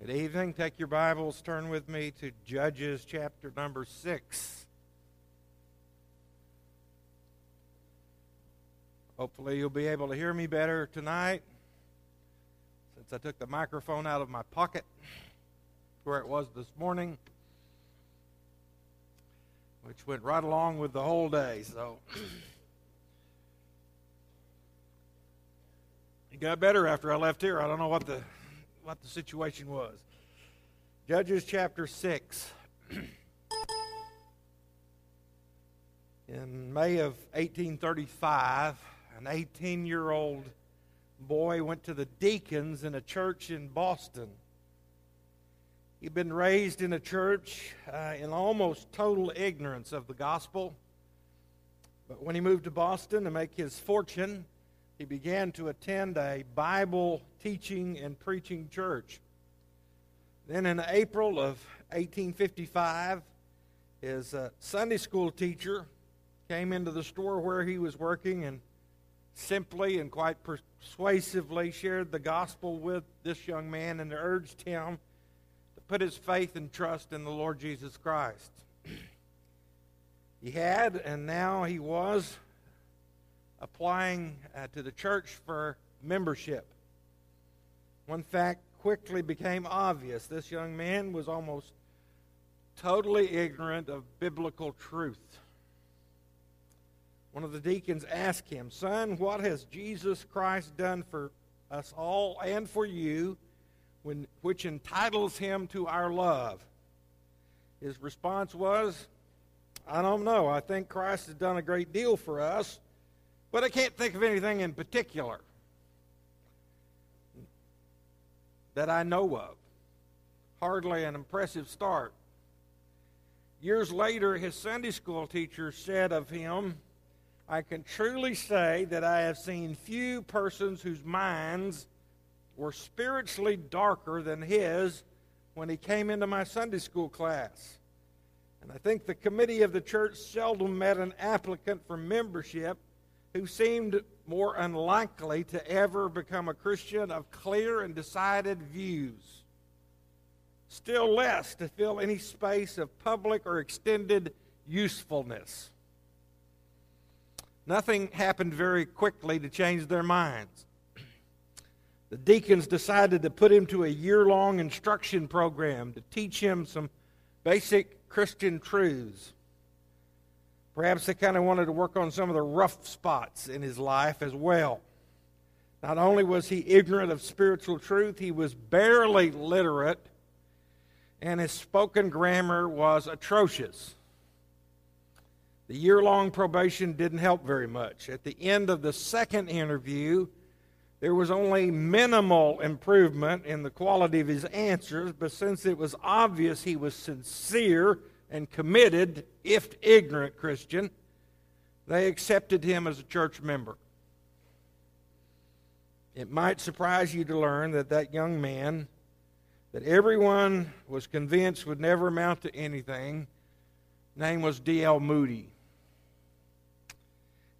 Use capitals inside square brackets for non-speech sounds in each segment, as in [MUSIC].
Good evening. Take your Bibles, turn with me to Judges chapter number 6. Hopefully, you'll be able to hear me better tonight since I took the microphone out of my pocket where it was this morning, which went right along with the whole day. So. [CLEARS THROAT] It got better after I left here. I don't know what the what the situation was. Judges chapter 6. [CLEARS THROAT] In May of 1835, an 18 year old boy went to the deacons in a church in Boston. He'd been raised in a church uh, in almost total ignorance of the gospel. But when he moved to Boston to make his fortune, he began to attend a Bible teaching and preaching church. Then in April of 1855, his uh, Sunday school teacher came into the store where he was working and simply and quite persuasively shared the gospel with this young man and urged him to put his faith and trust in the Lord Jesus Christ. [CLEARS THROAT] he had, and now he was applying uh, to the church for membership. One fact quickly became obvious this young man was almost totally ignorant of biblical truth. One of the deacons asked him, Son, what has Jesus Christ done for us all and for you, when, which entitles him to our love? His response was, I don't know. I think Christ has done a great deal for us but I can't think of anything in particular that I know of. Hardly an impressive start. Years later, his Sunday school teacher said of him, I can truly say that I have seen few persons whose minds were spiritually darker than his when he came into my Sunday school class. And I think the committee of the church seldom met an applicant for membership who seemed more unlikely to ever become a Christian of clear and decided views, still less to fill any space of public or extended usefulness. Nothing happened very quickly to change their minds. The deacons decided to put him to a year long instruction program to teach him some basic Christian truths. Perhaps they kind of wanted to work on some of the rough spots in his life as well. Not only was he ignorant of spiritual truth, he was barely literate, and his spoken grammar was atrocious. The year long probation didn't help very much. At the end of the second interview, there was only minimal improvement in the quality of his answers, but since it was obvious he was sincere and committed, if ignorant Christian, they accepted him as a church member. It might surprise you to learn that that young man, that everyone was convinced would never amount to anything, name was D.L. Moody.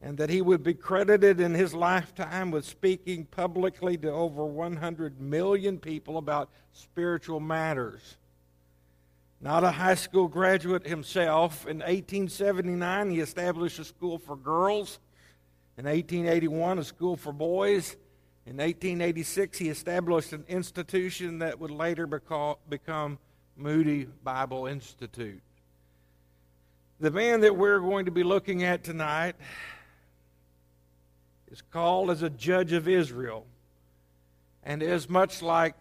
And that he would be credited in his lifetime with speaking publicly to over 100 million people about spiritual matters. Not a high school graduate himself, in 1879 he established a school for girls. In 1881, a school for boys. In 1886, he established an institution that would later become Moody Bible Institute. The man that we're going to be looking at tonight is called as a judge of Israel and is much like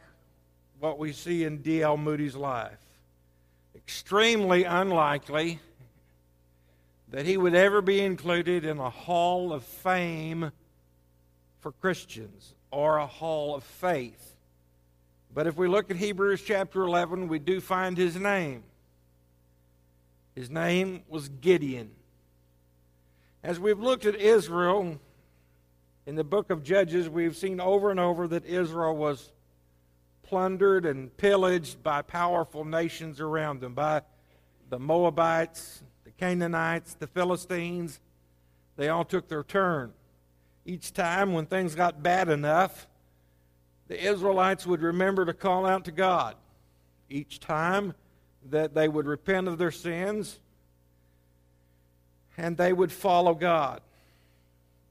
what we see in D.L. Moody's life extremely unlikely that he would ever be included in a hall of fame for Christians or a hall of faith. But if we look at Hebrews chapter 11, we do find his name. His name was Gideon. As we've looked at Israel in the book of Judges, we've seen over and over that Israel was plundered and pillaged by powerful nations around them, by the Moabites, the Canaanites, the Philistines. They all took their turn. Each time when things got bad enough, the Israelites would remember to call out to God. each time that they would repent of their sins and they would follow God.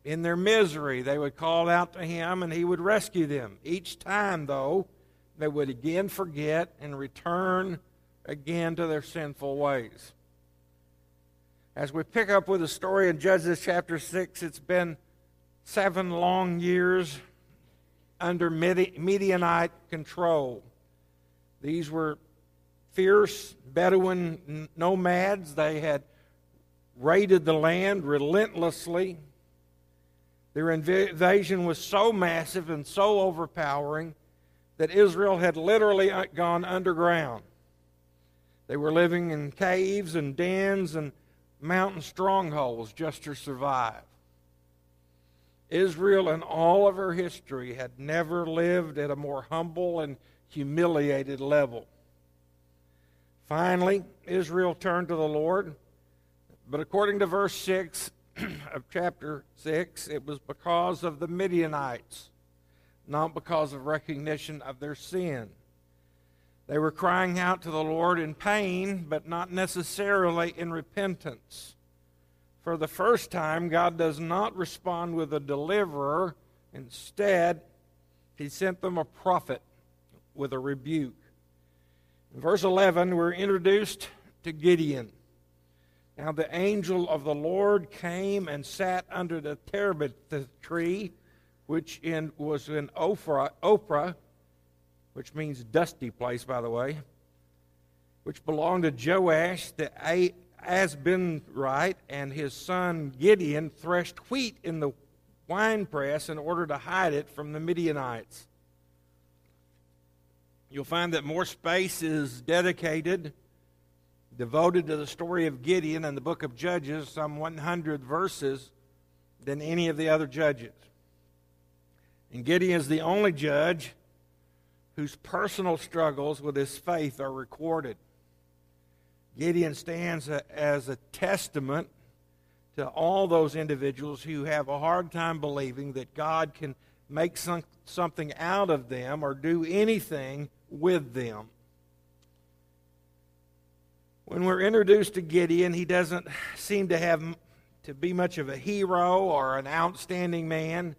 In their misery, they would call out to Him and He would rescue them. Each time, though, they would again forget and return again to their sinful ways. As we pick up with the story in Judges chapter 6, it's been seven long years under Midianite control. These were fierce Bedouin nomads. They had raided the land relentlessly. Their invasion was so massive and so overpowering that Israel had literally uh, gone underground. They were living in caves and dens and mountain strongholds just to survive. Israel, in all of her history, had never lived at a more humble and humiliated level. Finally, Israel turned to the Lord, but according to verse 6 [CLEARS THROAT] of chapter 6, it was because of the Midianites, not because of recognition of their sin. They were crying out to the Lord in pain, but not necessarily in repentance. For the first time, God does not respond with a deliverer. Instead, He sent them a prophet with a rebuke. In verse 11, we're introduced to Gideon. Now, the angel of the Lord came and sat under the terebinth tree, which in, was in Ophrah, Ophrah which means dusty place, by the way, which belonged to Joash the Abiezrite, and his son Gideon threshed wheat in the winepress in order to hide it from the Midianites. You'll find that more space is dedicated, devoted to the story of Gideon in the book of Judges, some 100 verses, than any of the other judges. And Gideon is the only judge whose personal struggles with his faith are recorded. Gideon stands as a testament to all those individuals who have a hard time believing that God can make some, something out of them or do anything with them. When we're introduced to Gideon, he doesn't seem to have to be much of a hero or an outstanding man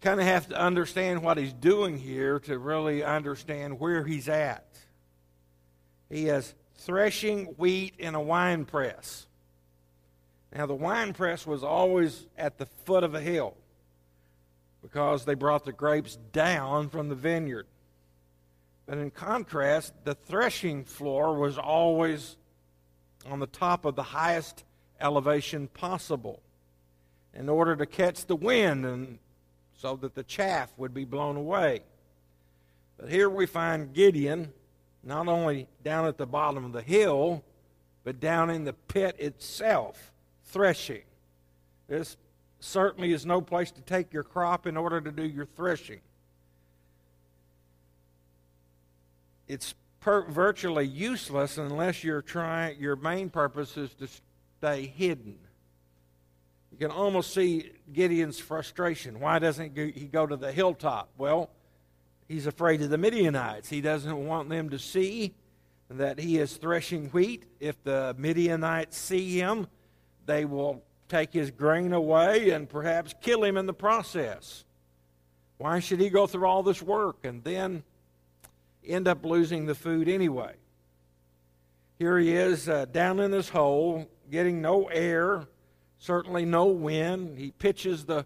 kind of have to understand what he's doing here to really understand where he's at. He is threshing wheat in a wine press. Now, the wine press was always at the foot of a hill because they brought the grapes down from the vineyard. But in contrast, the threshing floor was always on the top of the highest elevation possible in order to catch the wind and so that the chaff would be blown away. But here we find Gideon not only down at the bottom of the hill, but down in the pit itself, threshing. This certainly is no place to take your crop in order to do your threshing. It's per- virtually useless unless your main purpose is to stay hidden. You can almost see Gideon's frustration. Why doesn't he go to the hilltop? Well, he's afraid of the Midianites. He doesn't want them to see that he is threshing wheat. If the Midianites see him, they will take his grain away and perhaps kill him in the process. Why should he go through all this work and then end up losing the food anyway? Here he is uh, down in this hole, getting no air certainly no wind. He pitches the,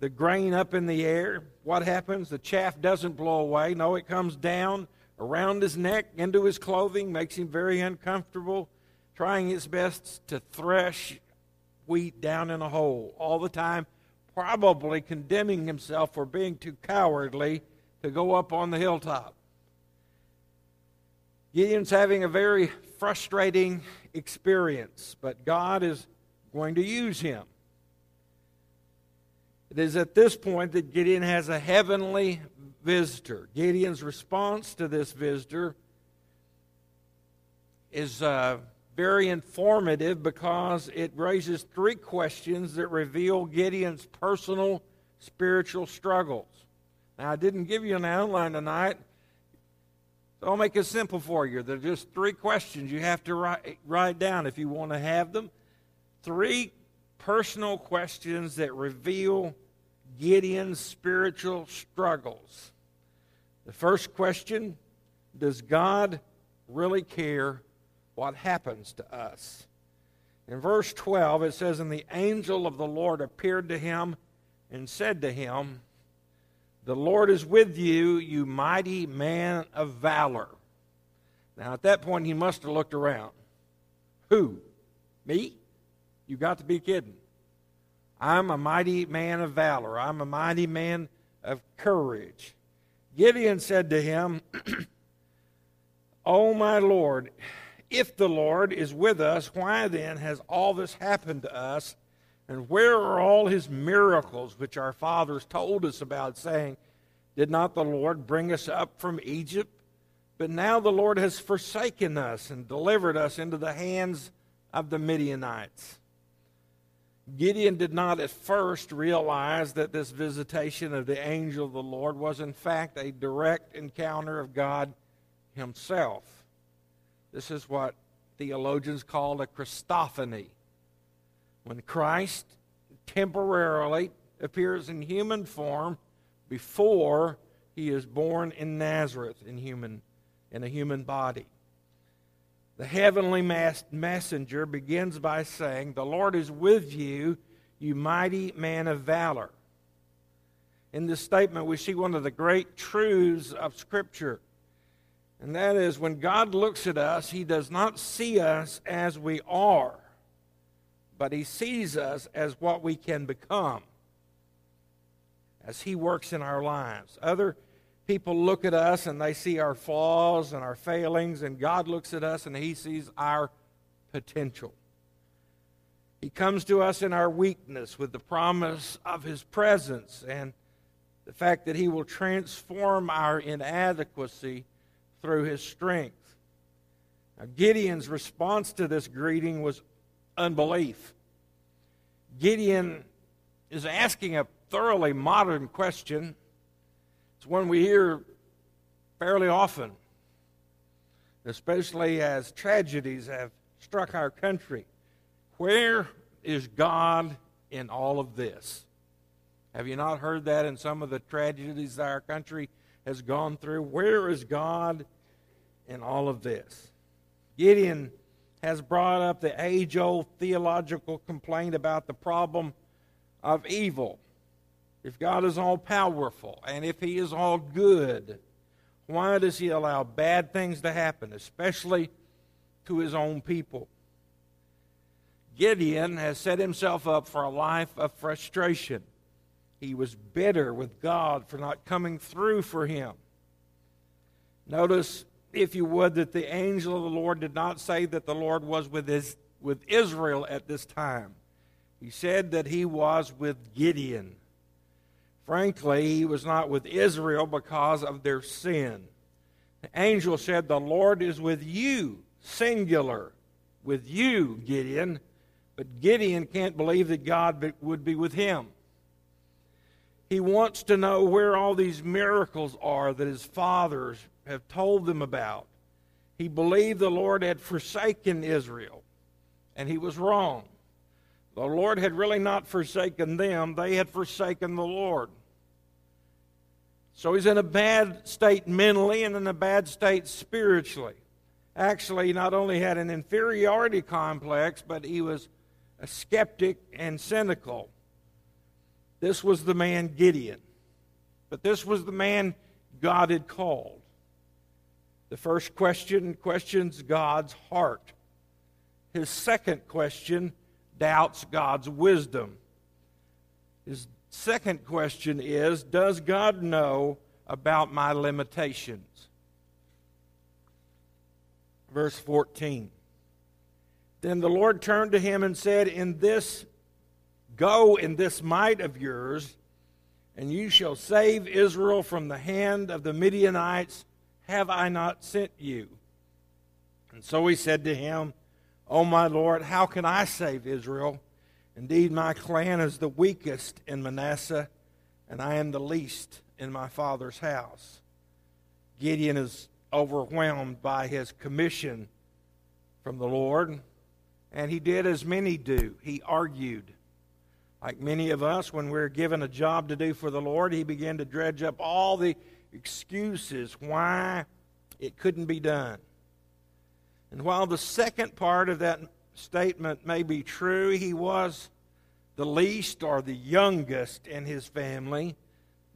the grain up in the air. What happens? The chaff doesn't blow away. No, it comes down around his neck, into his clothing, makes him very uncomfortable, trying his best to thresh wheat down in a hole all the time, probably condemning himself for being too cowardly to go up on the hilltop. Gideon's having a very frustrating experience, but God is going to use him. It is at this point that Gideon has a heavenly visitor. Gideon's response to this visitor is uh, very informative because it raises three questions that reveal Gideon's personal spiritual struggles. Now, I didn't give you an outline tonight. So I'll make it simple for you. There are just three questions you have to write, write down if you want to have them. Three personal questions that reveal Gideon's spiritual struggles. The first question Does God really care what happens to us? In verse 12, it says, And the angel of the Lord appeared to him and said to him, The Lord is with you, you mighty man of valor. Now, at that point, he must have looked around. Who? Me? You got to be kidding. I'm a mighty man of valor. I'm a mighty man of courage. Gideon said to him, [CLEARS THROAT] Oh, my Lord, if the Lord is with us, why then has all this happened to us? And where are all his miracles which our fathers told us about, saying, Did not the Lord bring us up from Egypt? But now the Lord has forsaken us and delivered us into the hands of the Midianites. Gideon did not at first realize that this visitation of the angel of the Lord was, in fact, a direct encounter of God Himself. This is what theologians call a Christophany. When Christ temporarily appears in human form before he is born in Nazareth in human in a human body. The heavenly messenger begins by saying, The Lord is with you, you mighty man of valor. In this statement, we see one of the great truths of Scripture. And that is when God looks at us, He does not see us as we are, but He sees us as what we can become as He works in our lives. Other people look at us and they see our flaws and our failings, and God looks at us and He sees our potential. He comes to us in our weakness with the promise of His presence and the fact that He will transform our inadequacy through His strength. Now, Gideon's response to this greeting was unbelief. Gideon is asking a thoroughly modern question it's one we hear fairly often, especially as tragedies have struck our country. Where is God in all of this? Have you not heard that in some of the tragedies that our country has gone through? Where is God in all of this? Gideon has brought up the age old theological complaint about the problem of evil if God is all powerful and if He is all good, why does He allow bad things to happen, especially to His own people? Gideon has set himself up for a life of frustration. He was bitter with God for not coming through for him. Notice, if you would, that the angel of the Lord did not say that the Lord was with, his, with Israel at this time. He said that he was with Gideon. Frankly, he was not with Israel because of their sin. The angel said, The Lord is with you, singular, with you, Gideon. But Gideon can't believe that God would be with him. He wants to know where all these miracles are that his fathers have told them about. He believed the Lord had forsaken Israel, and he was wrong. The Lord had really not forsaken them, they had forsaken the Lord. So he's in a bad state mentally and in a bad state spiritually. Actually, he not only had an inferiority complex, but he was a skeptic and cynical. This was the man Gideon. But this was the man God had called. The first question questions God's heart. His second question doubts God's wisdom. His second question is Does God know about my limitations? Verse 14. Then the Lord turned to him and said, In this, go in this might of yours, and you shall save Israel from the hand of the Midianites. Have I not sent you? And so he said to him, O my Lord, how can I save Israel? Indeed, my clan is the weakest in Manasseh, and I am the least in my father's house. Gideon is overwhelmed by his commission from the Lord, and he did as many do. He argued. Like many of us, when we're given a job to do for the Lord, he began to dredge up all the excuses why it couldn't be done. And while the second part of that statement may be true, he was the least or the youngest in his family.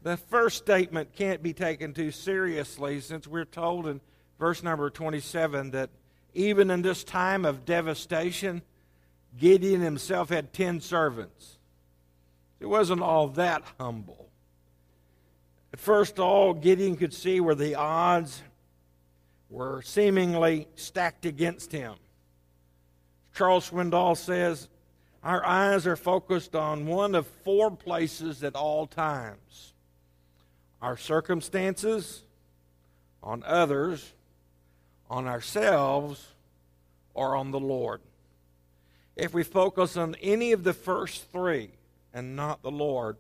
The first statement can't be taken too seriously since we're told in verse number 27 that even in this time of devastation, Gideon himself had 10 servants. It wasn't all that humble. At first, all Gideon could see were the odds were seemingly stacked against him. Charles Swindoll says, Our eyes are focused on one of four places at all times our circumstances, on others, on ourselves, or on the Lord. If we focus on any of the first three and not the Lord,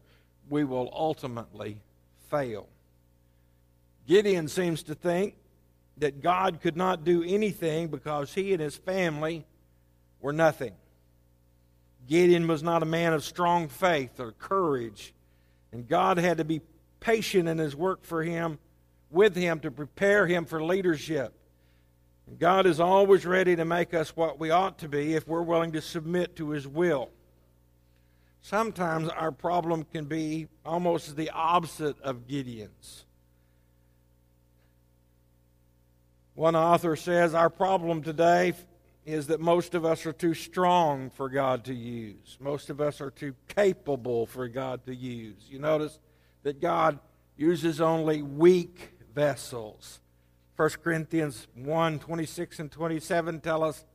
we will ultimately fail. Gideon seems to think that God could not do anything because he and his family were nothing. Gideon was not a man of strong faith or courage, and God had to be patient in his work for him, with him, to prepare him for leadership. And God is always ready to make us what we ought to be if we're willing to submit to his will. Sometimes our problem can be almost the opposite of Gideon's. One author says our problem today is that most of us are too strong for God to use. Most of us are too capable for God to use. You notice that God uses only weak vessels. 1 Corinthians 1 26 and 27 tell us,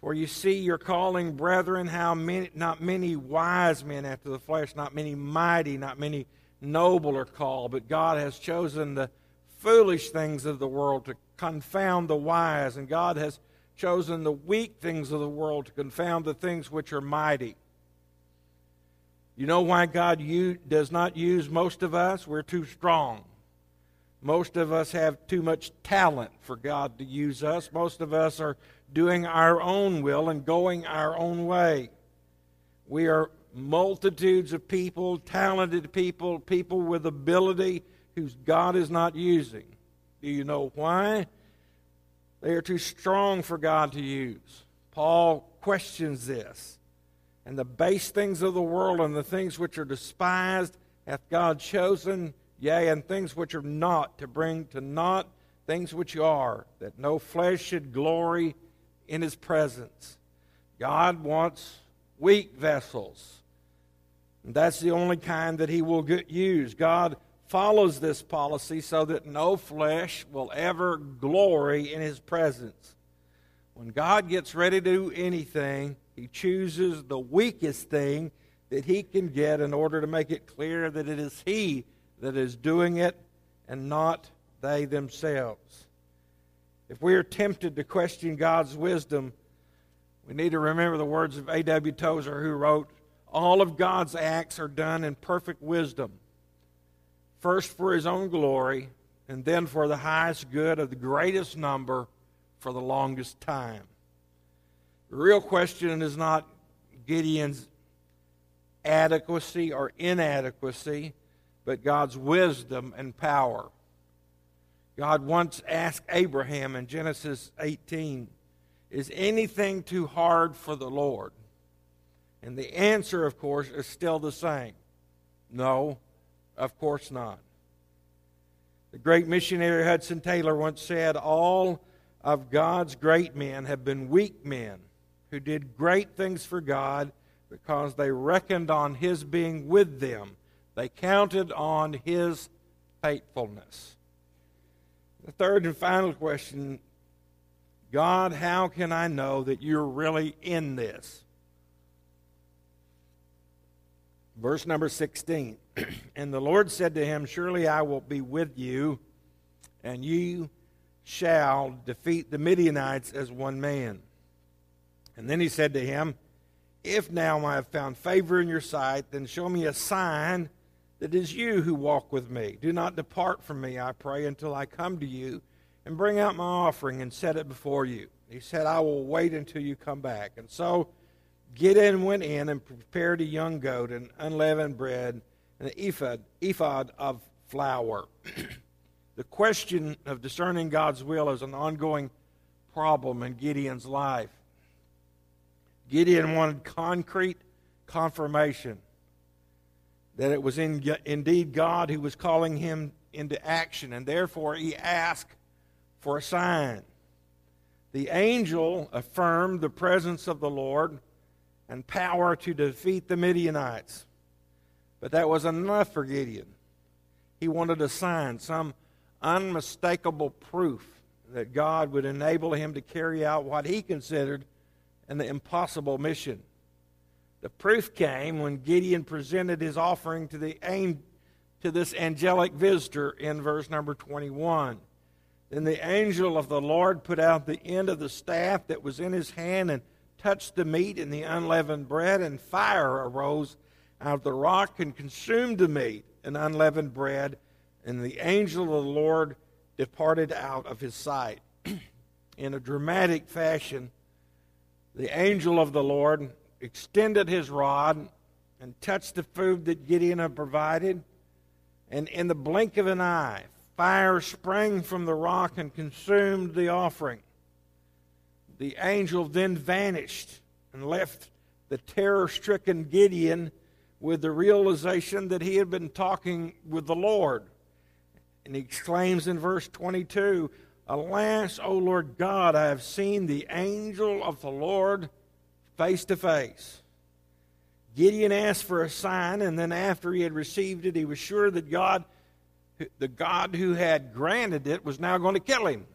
For you see your calling, brethren, how many, not many wise men after the flesh, not many mighty, not many noble are called, but God has chosen the foolish things of the world to confound the wise, and God has chosen the weak things of the world to confound the things which are mighty. You know why God does not use most of us? We're too strong. Most of us have too much talent for God to use us. Most of us are doing our own will and going our own way. We are multitudes of people, talented people, people with ability whose God is not using. Do you know why? They are too strong for God to use. Paul questions this. And the base things of the world and the things which are despised hath God chosen, yea, and things which are not, to bring to naught things which are, that no flesh should glory in his presence. God wants weak vessels. And that's the only kind that he will use. God follows this policy so that no flesh will ever glory in his presence. When God gets ready to do anything, he chooses the weakest thing that he can get in order to make it clear that it is he that is doing it and not they themselves. If we are tempted to question God's wisdom, we need to remember the words of A.W. Tozer, who wrote, All of God's acts are done in perfect wisdom first for his own glory, and then for the highest good of the greatest number for the longest time. The real question is not Gideon's adequacy or inadequacy, but God's wisdom and power. God once asked Abraham in Genesis 18, Is anything too hard for the Lord? And the answer, of course, is still the same no. Of course not. The great missionary Hudson Taylor once said, All of God's great men have been weak men who did great things for God because they reckoned on His being with them. They counted on His faithfulness. The third and final question God, how can I know that you're really in this? Verse number 16. [CLEARS THROAT] and the Lord said to him, Surely I will be with you, and you shall defeat the Midianites as one man. And then he said to him, If now I have found favor in your sight, then show me a sign that it is you who walk with me. Do not depart from me, I pray, until I come to you and bring out my offering and set it before you. He said, I will wait until you come back. And so Gideon went in and prepared a young goat and unleavened bread an ephah, ephah of flour. [CLEARS THROAT] the question of discerning God's will is an ongoing problem in Gideon's life. Gideon wanted concrete confirmation that it was in, indeed God who was calling him into action, and therefore he asked for a sign. The angel affirmed the presence of the Lord and power to defeat the Midianites. But that was enough for Gideon. He wanted a sign, some unmistakable proof that God would enable him to carry out what he considered an impossible mission. The proof came when Gideon presented his offering to the to this angelic visitor in verse number 21. Then the angel of the Lord put out the end of the staff that was in his hand and touched the meat and the unleavened bread, and fire arose out of the rock and consumed the meat and unleavened bread, and the angel of the Lord departed out of his sight. [CLEARS THROAT] in a dramatic fashion, the angel of the Lord extended his rod and touched the food that Gideon had provided, and in the blink of an eye, Fire sprang from the rock and consumed the offering. The angel then vanished and left the terror stricken Gideon with the realization that he had been talking with the Lord. And he exclaims in verse 22 Alas, O Lord God, I have seen the angel of the Lord face to face. Gideon asked for a sign, and then after he had received it, he was sure that God the God who had granted it was now going to kill him.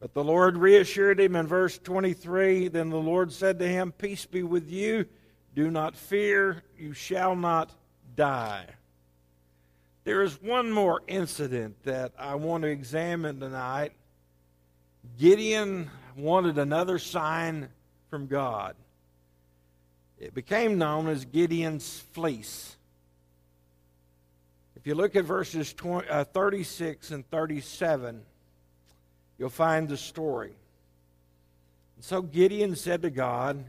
But the Lord reassured him in verse 23 Then the Lord said to him, Peace be with you. Do not fear. You shall not die. There is one more incident that I want to examine tonight. Gideon wanted another sign from God. It became known as Gideon's fleece. If you look at verses 20, uh, 36 and 37, you'll find the story. And so Gideon said to God,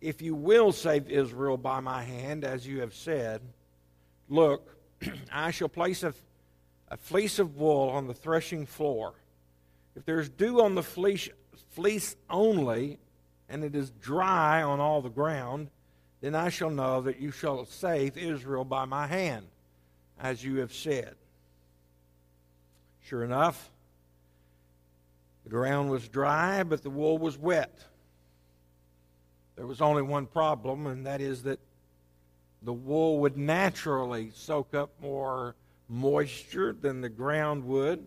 If you will save Israel by my hand, as you have said, look, [CLEARS THROAT] I shall place a, a fleece of wool on the threshing floor. If there's dew on the fleece, fleece only, and it is dry on all the ground, then I shall know that you shall save Israel by my hand as you have said. Sure enough, the ground was dry, but the wool was wet. There was only one problem, and that is that the wool would naturally soak up more moisture than the ground would.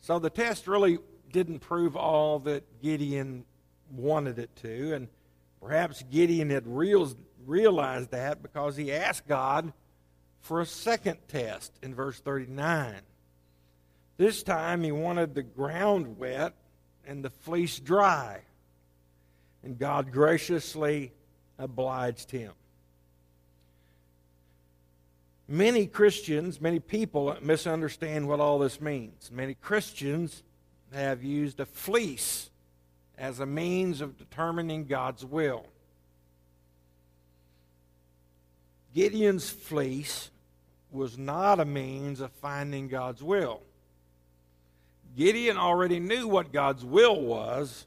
So the test really didn't prove all that Gideon wanted it to, and perhaps Gideon had real, realized that because he asked God for a second test in verse 39. This time he wanted the ground wet and the fleece dry. And God graciously obliged him. Many Christians, many people misunderstand what all this means. Many Christians have used a fleece as a means of determining God's will. Gideon's fleece was not a means of finding God's will. Gideon already knew what God's will was.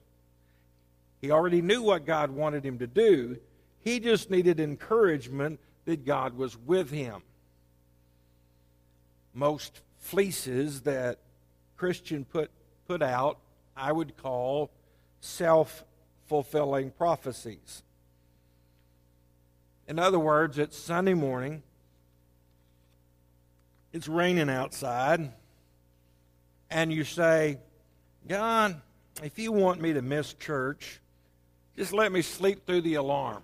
He already knew what God wanted him to do. He just needed encouragement that God was with him. Most fleeces that Christian put put out, I would call self-fulfilling prophecies. In other words, it's Sunday morning it's raining outside, and you say, God, if you want me to miss church, just let me sleep through the alarm.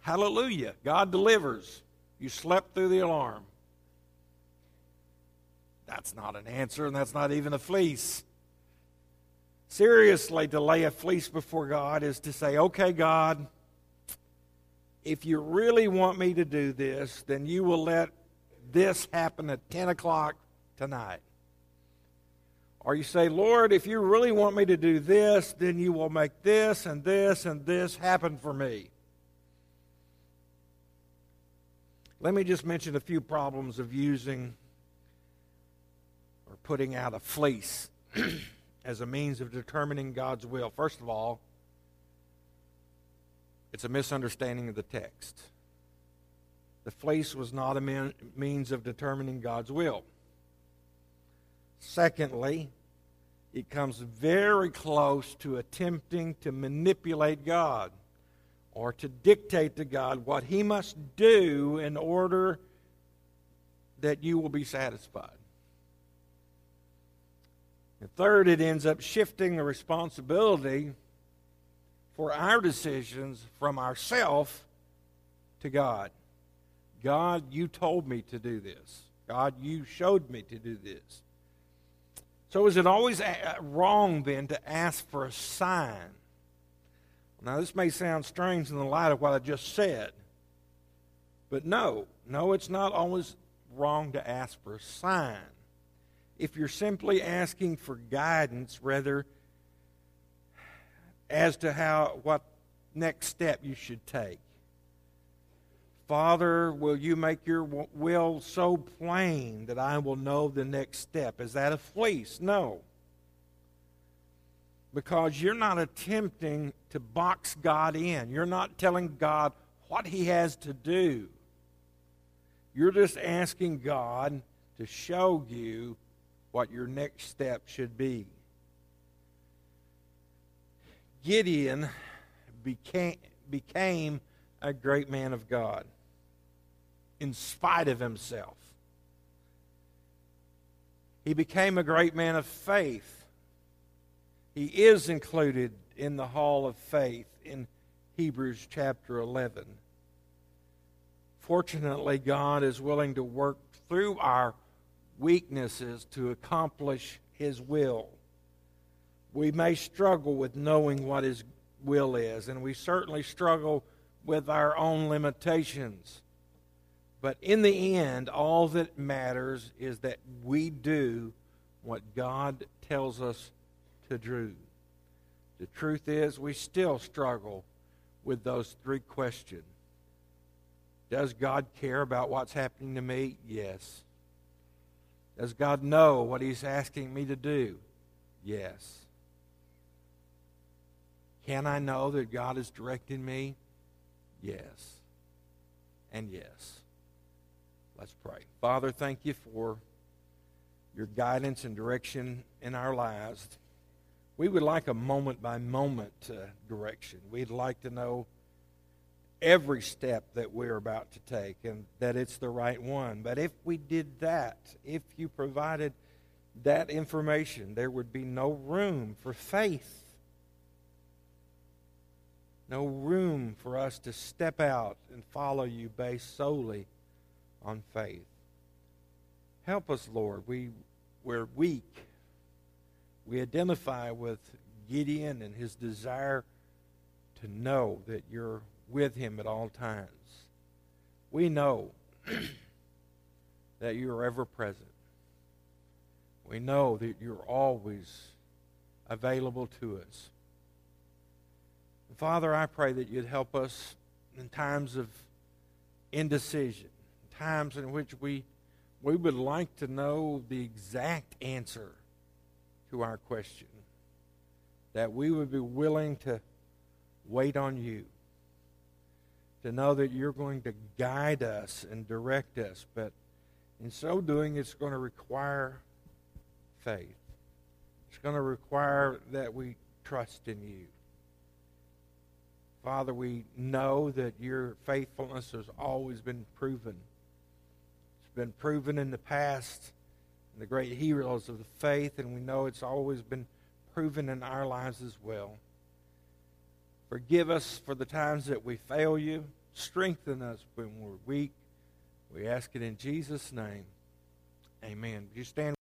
Hallelujah. God delivers. You slept through the alarm. That's not an answer, and that's not even a fleece. Seriously, to lay a fleece before God is to say, okay, God, if you really want me to do this, then you will let this happen at 10 o'clock tonight. Or you say, Lord, if you really want me to do this, then you will make this and this and this happen for me. Let me just mention a few problems of using or putting out a fleece [CLEARS THROAT] as a means of determining God's will. First of all, it's a misunderstanding of the text. The fleece was not a means of determining God's will. Secondly, it comes very close to attempting to manipulate God or to dictate to God what He must do in order that you will be satisfied. And third, it ends up shifting the responsibility for our decisions from ourself to God. God, you told me to do this. God, you showed me to do this. So is it always wrong then to ask for a sign? Now, this may sound strange in the light of what I just said, but no, no, it's not always wrong to ask for a sign. If you're simply asking for guidance, rather, as to how what next step you should take. Father, will you make your will so plain that I will know the next step? Is that a fleece? No. Because you're not attempting to box God in. You're not telling God what he has to do. You're just asking God to show you what your next step should be. Gideon became, became a great man of God in spite of himself. He became a great man of faith. He is included in the hall of faith in Hebrews chapter 11. Fortunately, God is willing to work through our weaknesses to accomplish His will. We may struggle with knowing what His will is, and we certainly struggle with our own limitations. But in the end, all that matters is that we do what God tells us to do. The truth is, we still struggle with those three questions. Does God care about what's happening to me? Yes. Does God know what He's asking me to do? Yes. Can I know that God is directing me? Yes. And yes. Let's pray. Father, thank you for your guidance and direction in our lives. We would like a moment by moment uh, direction. We'd like to know every step that we're about to take and that it's the right one. But if we did that, if you provided that information, there would be no room for faith. No room for us to step out and follow you based solely on faith. Help us, Lord. We, we're weak. We identify with Gideon and his desire to know that you're with him at all times. We know [CLEARS THROAT] that you are ever present. We know that you're always available to us. Father, I pray that you'd help us in times of indecision times in which we, we would like to know the exact answer to our question, that we would be willing to wait on you, to know that you're going to guide us and direct us, but in so doing, it's going to require faith. It's going to require that we trust in you. Father, we know that your faithfulness has always been proven been proven in the past in the great heroes of the faith, and we know it's always been proven in our lives as well. Forgive us for the times that we fail you. Strengthen us when we're weak. We ask it in Jesus' name. Amen. You stand?